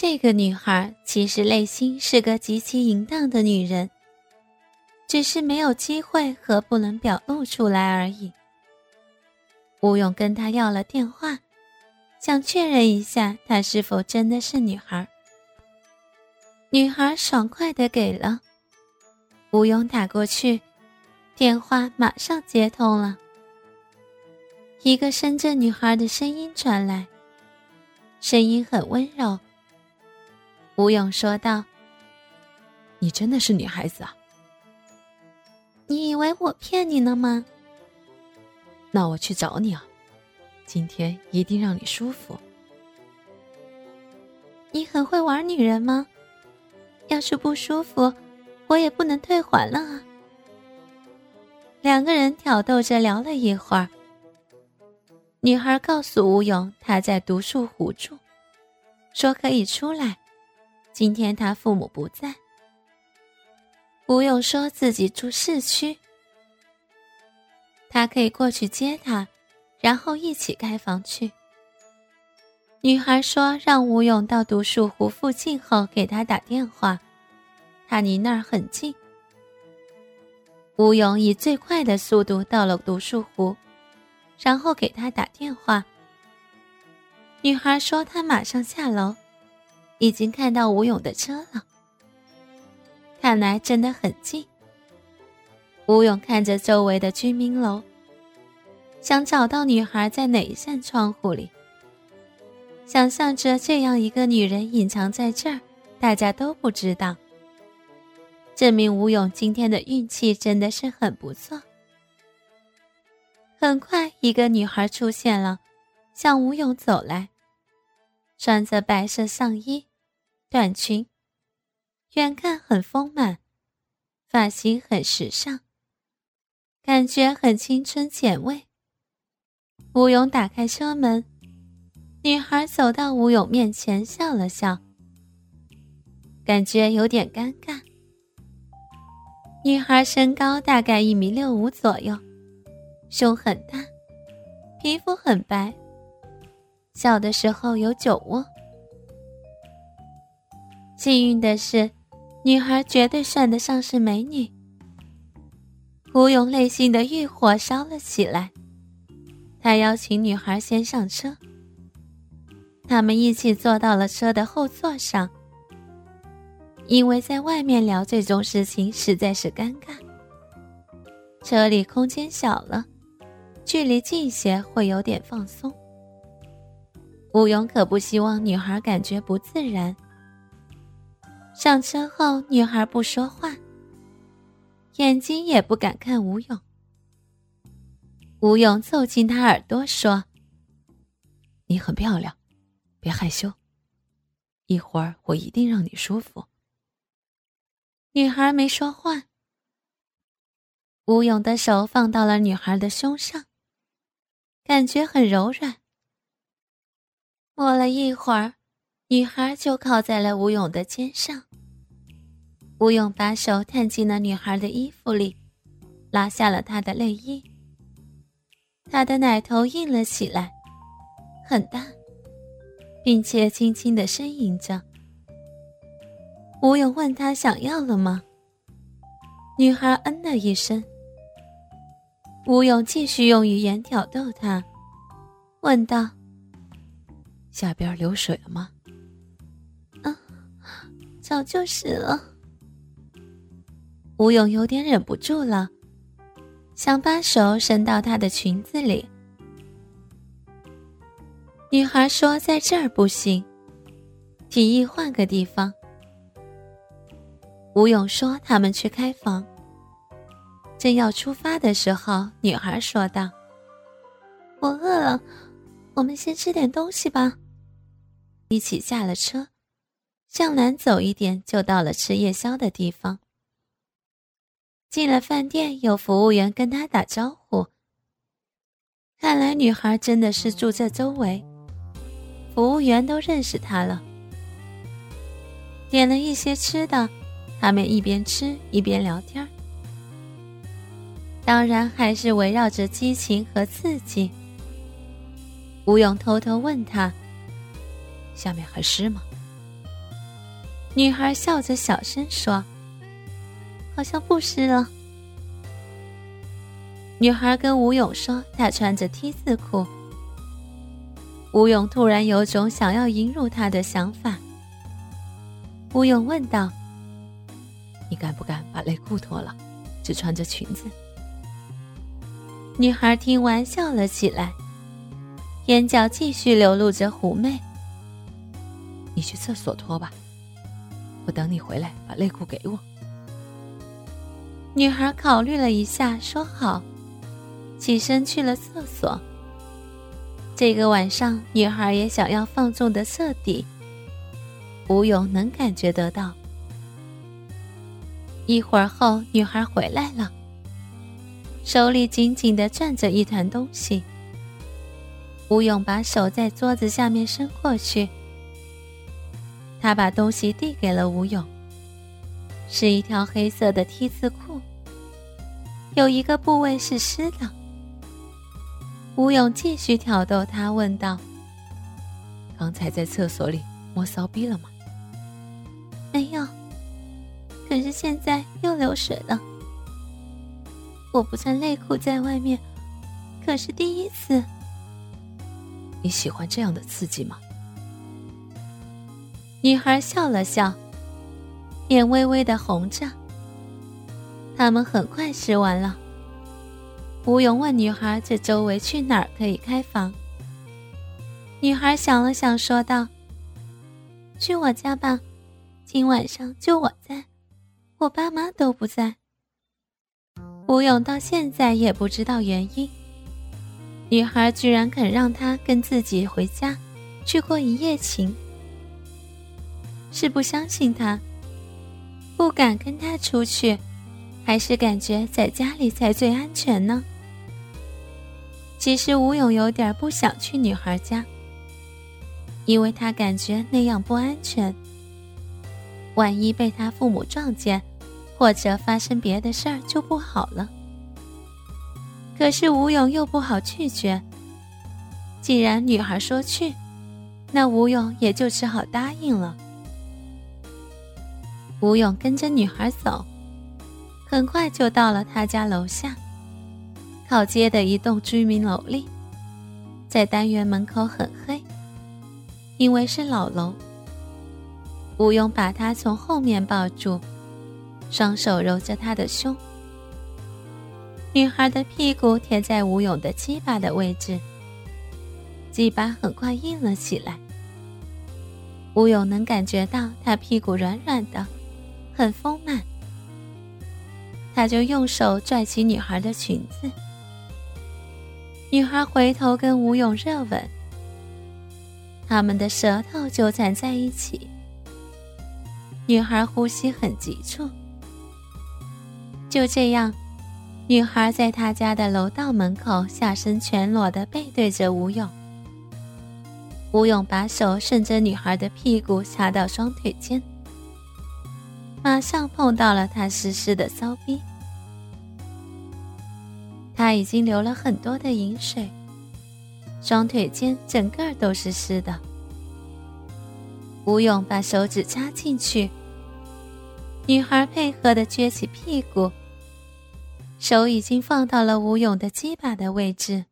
这个女孩其实内心是个极其淫荡的女人，只是没有机会和不能表露出来而已。吴勇跟她要了电话，想确认一下她是否真的是女孩。女孩爽快的给了。吴勇打过去，电话马上接通了。一个深圳女孩的声音传来，声音很温柔。吴勇说道：“你真的是女孩子啊？你以为我骗你呢吗？那我去找你啊，今天一定让你舒服。你很会玩女人吗？要是不舒服，我也不能退还了啊。”两个人挑逗着聊了一会儿，女孩告诉吴勇她在独树湖住，说可以出来。今天他父母不在，吴勇说自己住市区，他可以过去接他，然后一起开房去。女孩说让吴勇到独树湖附近后给他打电话，他离那儿很近。吴勇以最快的速度到了独树湖，然后给他打电话。女孩说她马上下楼。已经看到吴勇的车了，看来真的很近。吴勇看着周围的居民楼，想找到女孩在哪一扇窗户里。想象着这样一个女人隐藏在这儿，大家都不知道，证明吴勇今天的运气真的是很不错。很快，一个女孩出现了，向吴勇走来，穿着白色上衣。短裙，远看很丰满，发型很时尚，感觉很青春前卫。吴勇打开车门，女孩走到吴勇面前笑了笑，感觉有点尴尬。女孩身高大概一米六五左右，胸很大，皮肤很白，小的时候有酒窝。幸运的是，女孩绝对算得上是美女。吴勇内心的欲火烧了起来，他邀请女孩先上车。他们一起坐到了车的后座上，因为在外面聊这种事情实在是尴尬。车里空间小了，距离近些会有点放松。吴勇可不希望女孩感觉不自然。上车后，女孩不说话，眼睛也不敢看吴勇。吴勇凑近她耳朵说：“你很漂亮，别害羞，一会儿我一定让你舒服。”女孩没说话。吴勇的手放到了女孩的胸上，感觉很柔软。摸了一会儿，女孩就靠在了吴勇的肩上。吴勇把手探进了女孩的衣服里，拉下了她的内衣。她的奶头硬了起来，很大，并且轻轻的呻吟着。吴勇问她想要了吗？女孩嗯了一声。吴勇继续用语言挑逗她，问道：“下边流水了吗？”“，早就死了。”吴勇有点忍不住了，想把手伸到她的裙子里。女孩说：“在这儿不行，提议换个地方。”吴勇说：“他们去开房。”正要出发的时候，女孩说道：“我饿了，我们先吃点东西吧。”一起下了车，向南走一点，就到了吃夜宵的地方。进了饭店，有服务员跟他打招呼。看来女孩真的是住这周围，服务员都认识她了。点了一些吃的，他们一边吃一边聊天当然还是围绕着激情和刺激。吴勇偷偷问他：“下面还湿吗？”女孩笑着小声说：“好像不湿了。”女孩跟吴勇说：“她穿着 T 字裤。”吴勇突然有种想要引入她的想法。吴勇问道：“你敢不敢把内裤脱了，只穿着裙子？”女孩听完笑了起来，眼角继续流露着狐媚。“你去厕所脱吧，我等你回来把内裤给我。”女孩考虑了一下，说：“好。”起身去了厕所。这个晚上，女孩也想要放纵的彻底。吴勇能感觉得到。一会儿后，女孩回来了，手里紧紧的攥着一团东西。吴勇把手在桌子下面伸过去，他把东西递给了吴勇，是一条黑色的 T 字裤，有一个部位是湿的。吴勇继续挑逗他，问道：“刚才在厕所里摸骚逼了吗？”“没有，可是现在又流水了。我不穿内裤在外面，可是第一次。”“你喜欢这样的刺激吗？”女孩笑了笑，脸微微的红着。他们很快吃完了。吴勇问女孩：“这周围去哪儿可以开房？”女孩想了想，说道：“去我家吧，今晚上就我在，我爸妈都不在。”吴勇到现在也不知道原因，女孩居然肯让他跟自己回家去过一夜情，是不相信他，不敢跟他出去，还是感觉在家里才最安全呢？其实吴勇有点不想去女孩家，因为他感觉那样不安全。万一被他父母撞见，或者发生别的事儿就不好了。可是吴勇又不好拒绝。既然女孩说去，那吴勇也就只好答应了。吴勇跟着女孩走，很快就到了他家楼下。靠街的一栋居民楼里，在单元门口很黑，因为是老楼。吴勇把她从后面抱住，双手揉着她的胸。女孩的屁股贴在吴勇的鸡巴的位置，鸡巴很快硬了起来。吴勇能感觉到她屁股软软的，很丰满，他就用手拽起女孩的裙子。女孩回头跟吴勇热吻，他们的舌头纠缠在一起。女孩呼吸很急促。就这样，女孩在他家的楼道门口下身全裸的背对着吴勇。吴勇把手顺着女孩的屁股插到双腿间，马上碰到了她湿湿的骚逼。他已经流了很多的饮水，双腿间整个都是湿的。吴勇把手指插进去，女孩配合的撅起屁股，手已经放到了吴勇的鸡巴的位置。